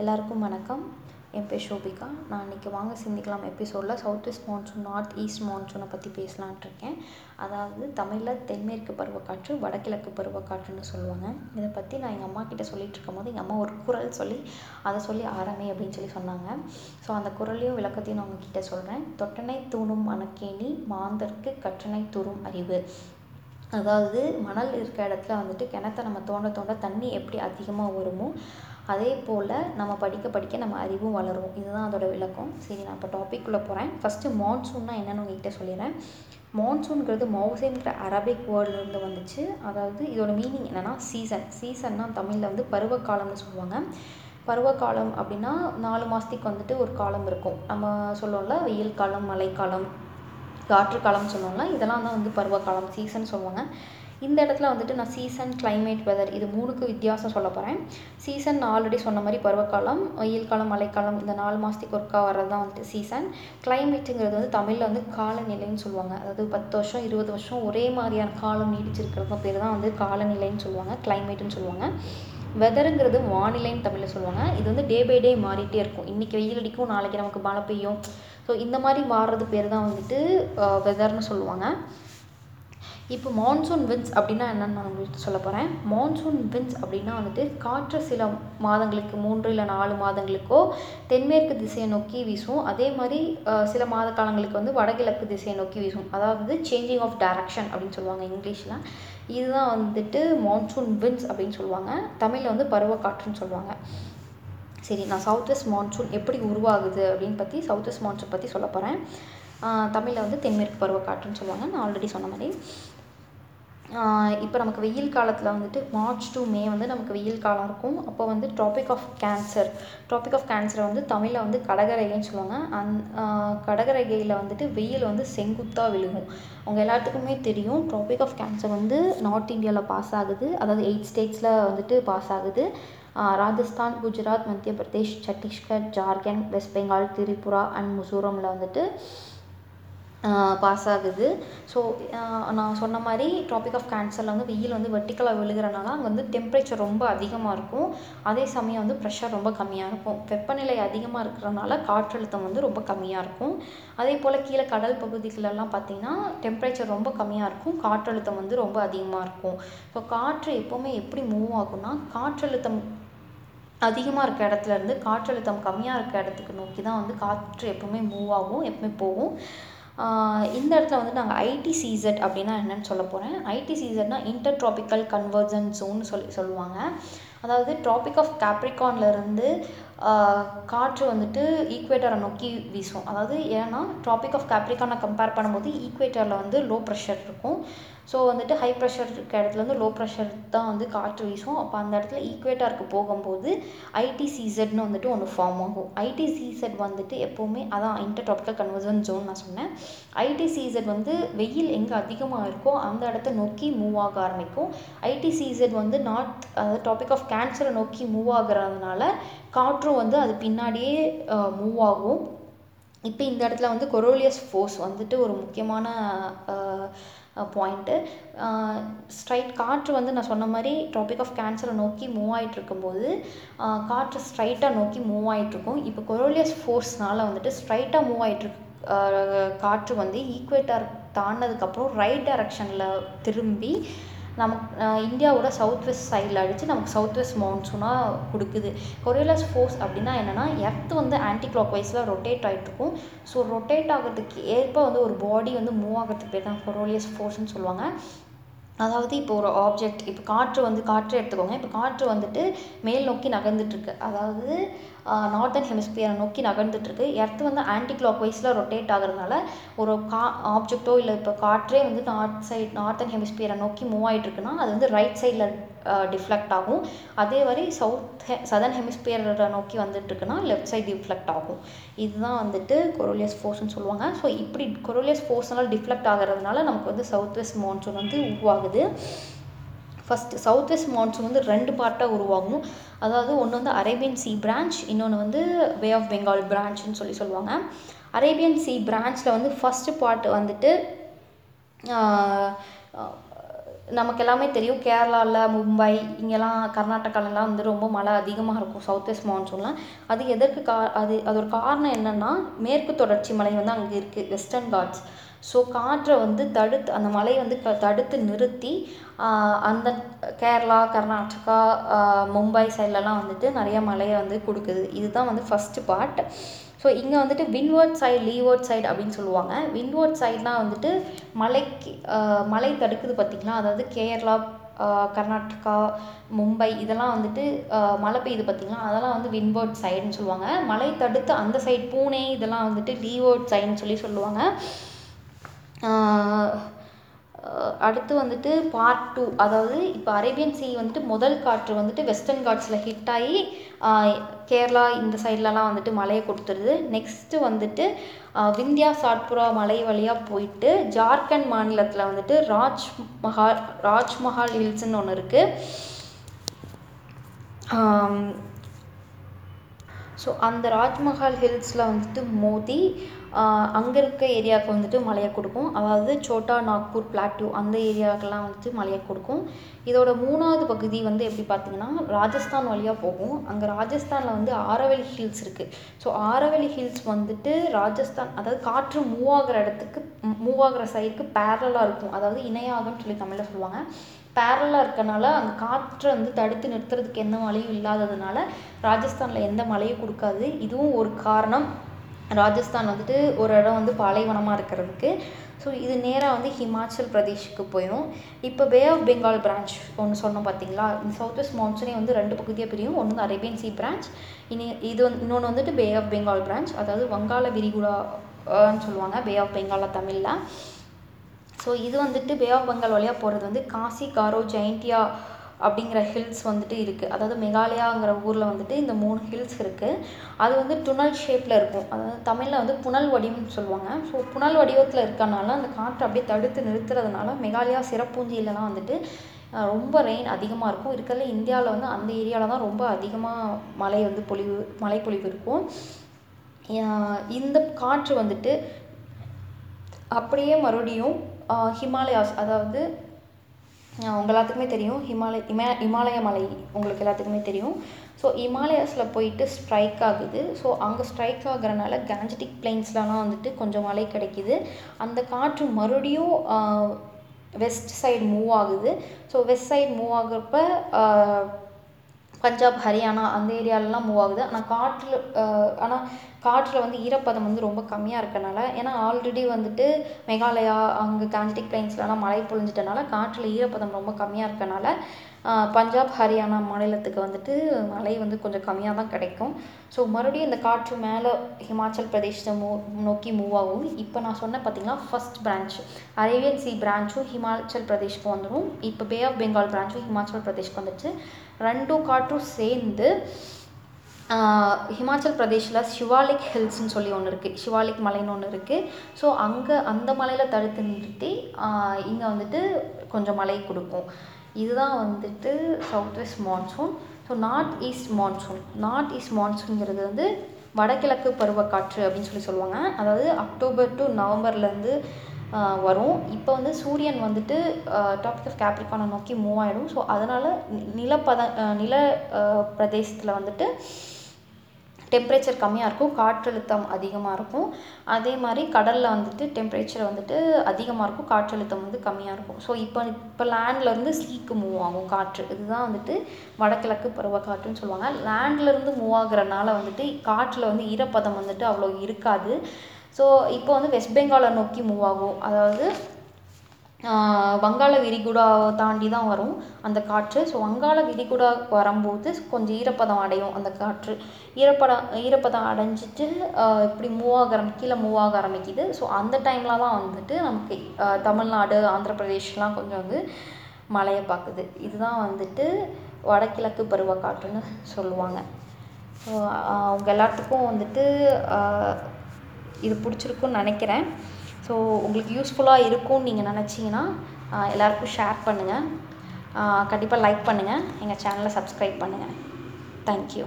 எல்லாருக்கும் வணக்கம். என் பேர் ஷோபிகா. நான் இன்றைக்கி வாங்க சிந்திக்கலாம் எபிசோடில் south west monsoon north east மான்சூனை பற்றி பேசலான்ட்டு இருக்கேன். அதாவது தமிழில் தென்மேற்கு பருவக்காற்று வடகிழக்கு பருவக்காற்றுன்னு சொல்லுவாங்க. இதை பற்றி நான் எங்கள் அம்மா கிட்ட சொல்லிகிட்டு இருக்கும்போது எங்கள் அம்மா ஒரு குறள் சொல்லி அதை சொல்லி ஆரம்பி அப்படின்னு சொல்லி சொன்னாங்க. ஸோ அந்த குரலையும் விளக்கத்தையும் நான் உங்ககிட்ட சொல்கிறேன் தொட்டனை தூணும் மணக்கேணி மாந்தற்கு கற்றனை தூறும் அறிவு. அதாவது மணல் இருக்க இடத்துல வந்துட்டு கிணத்த நம்ம தோண்ட தோண்ட தண்ணி எப்படி அதிகமாக வருமோ அதே போல் நம்ம படிக்க படிக்க நம்ம அறிவும் வளரும். இதுதான் அதோட விளக்கம். சரி நான் இப்போ டாபிக்குள்ளே போகிறேன் ஃபஸ்ட்டு மான்சூன்னா என்னென்னு உங்ககிட்ட சொல்லிடுறேன். மான்சூன்கிறது மௌசேங்கிற அரபிக் வேர்ட்லேருந்து வந்துச்சு. அதாவது இதோட மீனிங் என்னென்னா சீசன் சீசன்னா தமிழில் வந்து பருவகாலம்னு சொல்லுவாங்க. பருவகாலம் அப்படின்னா நாலு மாதத்துக்கு வந்துட்டு ஒரு காலம் இருக்கும். நம்ம சொல்லுவோம்ல வெயில் காலம் மழைக்காலம் காற்று காலம் சொல்லுவோம்ல இதெல்லாம் தான் வந்து பருவகாலம் சீசன் சொல்லுவாங்க. இந்த இடத்துல வந்துட்டு நான் சீசன் கிளைமேட் வெதர் இது மூணுக்கு வித்தியாசம் சொல்ல போகிறேன் சீசன் நான் ஆல்ரெடி சொன்ன மாதிரி பருவக்காலம் வெயில் காலம் மழைக்காலம் இந்த நாலு மாதத்துக்கு ஒருக்கா வர்றது தான் வந்துட்டு சீசன் கிளைமேட்டுங்கிறது வந்து தமிழில் வந்து காலநிலைன்னு சொல்லுவாங்க. அதாவது பத்து வருஷம் இருபது வருஷம் ஒரே மாதிரியான காலம் நீடிச்சிருக்கிறது பேர் தான் வந்து காலநிலைன்னு சொல்லுவாங்க கிளைமேட்டுன்னு சொல்லுவாங்க. வெதருங்கிறது வானிலைன்னு தமிழில் சொல்லுவாங்க. இது வந்து டே பை டே மாறிட்டே இருக்கும். இன்றைக்கி வெயில் அடிக்கும் நாளைக்கு நமக்கு மழை பெய்யும். ஸோ இந்த மாதிரி மாறுறது பேர் தான் வந்துட்டு வெதர்னு சொல்லுவாங்க. இப்போ மான்சூன் வின்ஸ் அப்படின்னா என்னென்னு நான் உங்களுக்கு சொல்ல போகிறேன் மான்சூன் வின்ஸ் அப்படின்னா வந்துட்டு காற்று சில மாதங்களுக்கு மூன்று இல்லை நாலு மாதங்களுக்கோ தென்மேற்கு திசையை நோக்கி வீசும். அதே மாதிரி சில மாத காலங்களுக்கு வந்து வடகிழக்கு திசையை நோக்கி வீசும். அதாவது சேஞ்சிங் ஆஃப் டைரக்ஷன் அப்படின்னு சொல்லுவாங்க இங்கிலீஷில். இதுதான் வந்துட்டு மான்சூன் வின்ஸ் அப்படின்னு சொல்லுவாங்க. தமிழில் வந்து பருவக்காற்றுன்னு சொல்லுவாங்க. சரி நான் சவுத் வெஸ்ட் மான்சூன் எப்படி உருவாகுது அப்படின்னு பற்றி சவுத் வெஸ்ட் மான்சூன் பற்றி சொல்ல போகிறேன் தமிழில் வந்து தென்மேற்கு பருவக்காற்றுன்னு சொல்லுவாங்க நான் ஆல்ரெடி சொன்ன மாதிரி. இப்போ நமக்கு வெயில் காலத்தில் வந்துட்டு மார்ச் டு மே வந்து நமக்கு வெயில் காலம் இருக்கும். அப்போ வந்து tropic of cancer topic of கேன்சரை வந்து தமிழில் வந்து கடகரேகைன்னு சொல்லுவாங்க. அந் கடகரேகையில் வந்துட்டு வெயில் வந்து செங்குத்தாக விழுகும். அவங்க எல்லாத்துக்குமே தெரியும். ட்ராபிக் ஆஃப் கேன்சர் வந்து நார்த் இந்தியாவில் பாஸ் ஆகுது. அதாவது எயிட் ஸ்டேட்ஸில் வந்துட்டு பாஸ் ஆகுது. ராஜஸ்தான் குஜராத் மத்திய பிரதேஷ் சத்தீஸ்கர் ஜார்க்கண்ட் வெஸ்ட் பெங்கால் திரிபுரா அண்ட் மிசோரமில் வந்துட்டு பாஸ் ஆகுது. ஸோ நான் சொன்ன மாதிரி ட்ராபிக் ஆஃப் கேன்சரில் வந்து வெயில் வந்து வெர்டிக்கலாக விழுகிறனால அங்கே வந்து டெம்ப்ரேச்சர் ரொம்ப அதிகமாக இருக்கும். அதே சமயம் வந்து ப்ரெஷர் ரொம்ப கம்மியாக இருக்கும். வெப்பநிலை அதிகமாக இருக்கிறனால காற்றழுத்தம் வந்து ரொம்ப கம்மியாக இருக்கும். அதே போல் கீழே கடல் பகுதிகளெல்லாம் பார்த்திங்கன்னா டெம்ப்ரேச்சர் ரொம்ப கம்மியாக இருக்கும். காற்றழுத்தம் வந்து ரொம்ப அதிகமாக இருக்கும். ஸோ காற்று எப்போவுமே எப்படி மூவ் ஆகும்னா காற்றழுத்தம் அதிகமாக இருக்க இடத்துல இருந்து காற்றழுத்தம் கம்மியாக இருக்க இடத்துக்கு நோக்கி தான் வந்து காற்று எப்பவுமே மூவ் ஆகும் எப்பவுமே போகும். இந்த இடத்துல வந்து நாங்கள் ஐடி சீசட் அப்படின்னா என்னென்னு சொல்ல போகிறேன் ஐடி சீசட்னா இன்டர் ட்ராபிக்கல் கன்வர்ஜன் ஜோன்னு சொல்லி சொல்லுவாங்க. அதாவது ட்ராபிக் ஆஃப் கேப்ரிகான்லேருந்து காற்று வந்துட்டு ஈக்குவேட்டரை நோக்கி வீசும். அதாவது ஏன்னா ட்ராபிக் ஆஃப் கேப்ரிகானை கம்பேர் பண்ணும்போது ஈக்குவேட்டரில் வந்து லோ ப்ரெஷர் இருக்கும். ஸோ வந்துட்டு ஹை ப்ரெஷர் இருக்க இடத்துல வந்து லோ ப்ரெஷர் தான் வந்து காற்று வீசும். அப்போ அந்த இடத்துல ஈக்குவேட்டாருக்கு போகும்போது ஐடி சீசட்னு வந்துட்டு ஒன்று ஃபார்ம் ஆகும். ஐடி சீசட் வந்துட்டு எப்போவுமே அதான் இன்டர் ட்ராபிக்கல் கன்வர்சன் ஜோன் நான் சொன்னேன். ஐடி சீசட் வந்து வெயில் எங்கே அதிகமாக இருக்கோ அந்த இடத்த நோக்கி மூவ் ஆக ஆரம்பிக்கும். ஐடி சீசட் வந்து நார்த் அதாவது டாபிக் ஆஃப் கேன்சரை நோக்கி மூவ் ஆகுறதுனால காற்றும் வந்து அது பின்னாடியே மூவ் ஆகும். இப்போ இந்த இடத்துல வந்து கொரோலியஸ் ஃபோர்ஸ் வந்துட்டு ஒரு முக்கியமான பாயிண்ட்டு ஸ்ட்ரைட் காற்று வந்து நான் சொன்ன மாதிரி டாபிக் ஆஃப் கேன்சரை நோக்கி மூவ் ஆகிட்டு இருக்கும்போது காற்று ஸ்ட்ரைட்டாக நோக்கி மூவ் ஆகிட்ருக்கும் இப்போ கொரோலியஸ் ஃபோர்ஸ்னால் வந்துட்டு ஸ்ட்ரைட்டாக மூவ் ஆகிட்ருக்கு காற்று வந்து ஈக்குவேட்டர் தாண்டினதுக்கப்புறம் ரைட் டைரக்ஷனில் திரும்பி நமக்கு இந்தியாவோட சவுத் வெஸ்ட் சைடில் அடித்து நமக்கு சவுத் வெஸ்ட் மான்சூனாக கொடுக்குது. கொரியலஸ் ஃபோர்ஸ் அப்படின்னா என்னென்னா எர்த் வந்து ஆன்டி கிளாக் வைஸில் ரொட்டேட் ஆகிட்ருக்கும் ஸோ ரொட்டேட் ஆகிறதுக்கு ஏற்ப வந்து ஒரு பாடி வந்து மூவ் ஆகிறதுக்கு பேர் தான் கொரோலியஸ் ஃபோர்ஸ்னு சொல்லுவாங்க. அதாவது இப்போ ஒரு ஆப்ஜெக்ட் இப்போ காற்று வந்து காற்று எடுத்துக்கோங்க. இப்போ காற்று வந்துட்டு மேல் நோக்கி நகர்ந்துட்டுருக்கு. அதாவது நார்த்தன் ஹெமிஸ்பியரை நோக்கி நகர்ந்துட்டுருக்கு. எர்த் வந்து ஆன்டி கிளாக் வைஸில் ரொட்டேட் ஆகிறதுனால ஒரு கா ஆப்ஜெக்டோ இல்லை இப்போ காற்றே வந்து நார்த் சைட் நார்த்தன் ஹெமிஸ்பியரை நோக்கி மூவ் ஆகிட்டுருக்குன்னா அது வந்து ரைட் சைடில் டிஃப்ளெக்ட் ஆகும். அதே மாதிரி சவுத் ஹெ சதர்ன் ஹெமிஸ்பியரை நோக்கி வந்துட்டுருக்குன்னா லெஃப்ட் சைட் டிஃப்ளெக்ட் ஆகும். இதுதான் வந்துட்டு கொரோலியஸ் ஃபோர்ஸ்னு சொல்லுவாங்க. ஸோ இப்படி கொரோலியஸ் ஃபோர்ஸ்னால் டிஃப்ளெக்ட் ஆகிறதுனால நமக்கு வந்து சவுத் வெஸ்ட் மான்சூன் வந்து உருவாகுது. ஃபஸ்ட்டு சவுத் வெஸ்ட் மான்சூன் வந்து ரெண்டு பார்ட்டாக உருவாகும். அதாவது ஒன்று வந்து அரேபியன் சி பிரான்ச் இன்னொன்று வந்து வே ஆஃப் பெங்கால் பிரான்ச்னு சொல்லி சொல்லுவாங்க. அரேபியன் சி பிரான்ச்சில் வந்து ஃபஸ்ட்டு பார்ட் வந்துட்டு நமக்கு எல்லாமே தெரியும். கேரளாவில் மும்பை இங்கெல்லாம் கர்நாடகாலலாம் வந்து ரொம்ப மழை அதிகமாக இருக்கும் சவுத் வெஸ்ட் மான்சூன்லாம் அது எதற்கு கா அது அதோட காரணம் என்னென்னா மேற்கு தொடர்ச்சி மலை வந்து அங்கே இருக்குது வெஸ்டர்ன் காட்ஸ் ஸோ காற்றை வந்து தடுத்து அந்த மலையை வந்து க தடுத்து நிறுத்தி அந்த கேரளா கர்நாடகா மும்பை சைட்லலாம் வந்துட்டு நிறைய மழையை வந்து கொடுக்குது. இதுதான் வந்து ஃபஸ்ட்டு பார்ட் ஸோ இங்கே வந்துட்டு விண்வர்ட் சைடு லீவர்ட் சைடு அப்படின்னு சொல்லுவாங்க. விண்வர்ட் சைட்னால் வந்துட்டு மலைக்கு மலை தடுக்குது பார்த்திங்களா? அதாவது கேரளா கர்நாடகா மும்பை இதெல்லாம் வந்துட்டு மழை பெய்யுது பார்த்திங்களா? அதெல்லாம் வந்து வின்வேர்ட் சைடுன்னு சொல்லுவாங்க. மலை தடுத்து அந்த சைடு பூனே இதெல்லாம் வந்துட்டு லீவர்ட் சைடுன்னு சொல்லி சொல்லுவாங்க. அடுத்து வந்துட்டு பார்ட் டூ அதாவது இப்போ அரேபியன் சி வந்துட்டு முதல் காற்று வந்துட்டு வெஸ்டர்ன் காட்ஸில் ஹிட் ஆகி கேரளா இந்த சைட்லலாம் வந்துட்டு மழையை கொடுத்துருது. நெக்ஸ்ட்டு வந்துட்டு விந்தியா சாட்புரா மலை வழியாக போயிட்டு ஜார்க்கண்ட் மாநிலத்தில் வந்துட்டு ராஜ் மஹால் ராஜ்மஹால் ஹில்ஸ்ன்னு ஒன்று இருக்குது ஸோ அந்த ராஜ்மஹால் ஹில்ஸில் வந்துட்டு மோதி அங்கே இருக்க ஏரியாவுக்கு வந்துட்டு மழையை கொடுக்கும். அதாவது சோட்டா நாக்பூர் பிளாட்யூ அந்த ஏரியாவுக்கெல்லாம் வந்துட்டு மழையை கொடுக்கும். இதோட மூணாவது பகுதி வந்து எப்படி பார்த்தீங்கன்னா ராஜஸ்தான் வழியாக போகும். அங்கே ராஜஸ்தானில் வந்து ஆரவலி ஹில்ஸ் இருக்குது ஸோ ஆரவலி ஹில்ஸ் வந்துட்டு ராஜஸ்தான் அதாவது காற்று மூவ் ஆகிற இடத்துக்கு மூவ் ஆகிற சைடுக்கு பேரலாக இருக்கும். அதாவது இணையாகன்னு சொல்லி தமிழில் சொல்லுவாங்க. பேரலாக இருக்கனால அங்கே காற்றை வந்து தடுத்து நிறுத்துறதுக்கு எந்த மழையும் இல்லாததுனால ராஜஸ்தானில் எந்த மழையும் கொடுக்காது. இதுவும் ஒரு காரணம். ராஜஸ்தான் வந்துட்டு ஒரு இடம் வந்து பாலைவனமாக இருக்கிறதுக்கு. ஸோ இது நேராக வந்து ஹிமாச்சல் பிரதேஷுக்கு போயிடும் இப்போ பே ஆஃப் பெங்கால் பிரான்ச் ஒன்று சொன்னோம் பார்த்தீங்களா இந்த சவுத் வெஸ்ட் மான்சூனே வந்து ரெண்டு பகுதியாக பிரியும். ஒன்று அரேபியன் சி பிரான்ச் இனி இது வந்து இன்னொன்று வந்துட்டு பே ஆஃப் பெங்கால் பிரான்ச் அதாவது வங்காள விரிகுடான்னு சொல்லுவாங்க. பே ஆஃப் பெங்காலில் தமிழில். ஸோ இது வந்துட்டு பே ஆஃப் பெங்கால் வழியாக போகிறது வந்து காசி காரோ ஜெயின்டியா அப்படிங்கிற ஹில்ஸ் வந்துட்டு இருக்குது அதாவது மெகாலயாங்கிற ஊரில் வந்துட்டு இந்த மூணு ஹில்ஸ் இருக்குது அது வந்து துணல் ஷேப்பில் இருக்கும். அதாவது தமிழில் வந்து புனல் வடிவம்னு சொல்லுவாங்க. ஸோ புனல் வடிவத்தில் இருக்கனால அந்த காற்றை அப்படியே தடுத்து நிறுத்துறதுனால மெகாலயா சிறப்பூஞ்சியிலலாம் வந்துட்டு ரொம்ப ரெயின் அதிகமாக இருக்கும். இருக்கிறதுல இந்தியாவில் வந்து அந்த ஏரியாவில் தான் ரொம்ப அதிகமாக மழை வந்து பொழிவு மழை பொழிவு இருக்கும். இந்த காற்று வந்துட்டு அப்படியே மறுபடியும் ஹிமாலயாஸ் அதாவது உங்கள் எல்லாத்துக்குமே தெரியும். ஹிமாலய இம இமாலய மலை உங்களுக்கு எல்லாத்துக்குமே தெரியும். ஸோ இமாலயாஸில் போயிட்டு ஸ்ட்ரைக் ஆகுது. ஸோ அங்கே ஸ்ட்ரைக் ஆகுறனால கேஞ்சட்டிக் பிளைன்ஸ்லலாம் வந்துட்டு கொஞ்சம் மழை கிடைக்கிது. அந்த காற்று மறுபடியும் வெஸ்ட் சைடு மூவ் ஆகுது. ஸோ வெஸ்ட் சைடு மூவ் ஆகுறப்ப பஞ்சாப் ஹரியானா அந்த ஏரியாலலாம் மூவ் ஆகுது. ஆனால் காற்றில் ஆனால் காற்றில் வந்து ஈரப்பதம் வந்து ரொம்ப கம்மியாக இருக்கனால ஏன்னா ஆல்ரெடி வந்துட்டு மேகாலயா அங்கே காஞ்சிடிக் பிளைன்ஸ்லலாம் மழை பொழிஞ்சிட்டனால காற்றில் ஈரப்பதம் ரொம்ப கம்மியாக இருக்கனால பஞ்சாப் ஹரியானா மாநிலத்துக்கு வந்துட்டு மழை வந்து கொஞ்சம் கம்மியாக தான் கிடைக்கும். ஸோ மறுபடியும் இந்த காற்று மேலே ஹிமாச்சல் பிரதேசத்தை மூ நோக்கி மூவ் ஆகும். இப்போ நான் சொன்னேன் பார்த்தீங்கன்னா ஃபஸ்ட் பிரான்ச் அரேபியன் சி பிரான்ச்சும் ஹிமாச்சல் பிரதேஷ்க்கு வந்துடும் இப்போ பே ஆஃப் பெங்கால் பிரான்ச்சும் ஹிமாச்சல் பிரதேஷ்க்கு வந்துச்சு. ரெண்டும் காற்றும் சேர்ந்து ஹிமாச்சல் பிரதேஷில் சிவாலிக் ஹில்ஸ்னு சொல்லி ஒன்று இருக்குது சிவாலிக் மலைன்னு ஒன்று இருக்குது ஸோ அங்கே அந்த மலையில் தடுத்து நிறுத்தி இங்கே வந்துட்டு கொஞ்சம் மழை கொடுக்கும். இதுதான் வந்துட்டு south west monsoon so north east monsoon north east மான்சூன்ங்கிறது வந்து வடகிழக்கு பருவக்காற்று அப்படின்னு சொல்லி சொல்லுவாங்க. அதாவது அக்டோபர் டு நவம்பர்லேருந்து வரும். இப்போ வந்து சூரியன் வந்துட்டு டாபிக் ஆஃப் கேப்ரிகானை நோக்கி மூவ் ஆகிடும் ஸோ அதனால் நிலப்பத நில பிரதேசத்தில் வந்துட்டு டெம்ப்ரேச்சர் கம்மியாக இருக்கும் காற்றழுத்தம் அதிகமாக இருக்கும். அதே மாதிரி கடலில் வந்துட்டு டெம்ப்ரேச்சர் வந்துட்டு அதிகமாக இருக்கும் காற்றழுத்தம் வந்து கம்மியாக இருக்கும். ஸோ இப்போ இப்போ லேண்ட்லேருந்து சீக்கு மூவ் ஆகும் காற்று. இதுதான் வந்துட்டு வடகிழக்கு பருவக்காற்றுன்னு சொல்லுவாங்க. லேண்ட்லேருந்து மூவ் ஆகுறனால வந்துட்டு காற்றில் வந்து ஈரப்பதம் வந்துட்டு அவ்வளோ இருக்காது. ஸோ இப்போ வந்து வெஸ்ட் பெங்காலை நோக்கி மூவ் ஆகும். அதாவது வங்காள விரிகுடாவை தாண்டி தான் வரும் அந்த காற்று. ஸோ வங்காள விரிகுடா வரும்போது கொஞ்சம் ஈரப்பதம் அடையும் அந்த காற்று. ஈரப்பதம் ஈரப்பதம் அடைஞ்சிட்டு இப்படி மூவ் ஆக கீழே மூவ் ஆக ஆரம்பிக்குது. ஸோ அந்த டைமில் தான் வந்துட்டு நமக்கு தமிழ்நாடு ஆந்திர பிரதேஷ்லாம் கொஞ்சம் வந்து மழையை பார்க்குது. இதுதான் வந்துட்டு வடகிழக்கு பருவக்காற்றுன்னு சொல்லுவாங்க. ஸோ அவங்க எல்லாத்துக்கும் வந்துட்டு இது பிடிச்சிருக்குன்னு நினைக்கிறேன். ஸோ உங்களுக்கு யூஸ்ஃபுல்லாக இருக்கும்னு நீங்கள் நினச்சிங்கன்னா எல்லாருக்கும் ஷேர் பண்ணுங்கள் கண்டிப்பாக லைக் பண்ணுங்கள் எங்கள் சேனலை சப்ஸ்கிரைப் பண்ணுங்கள் தேங்க்யூ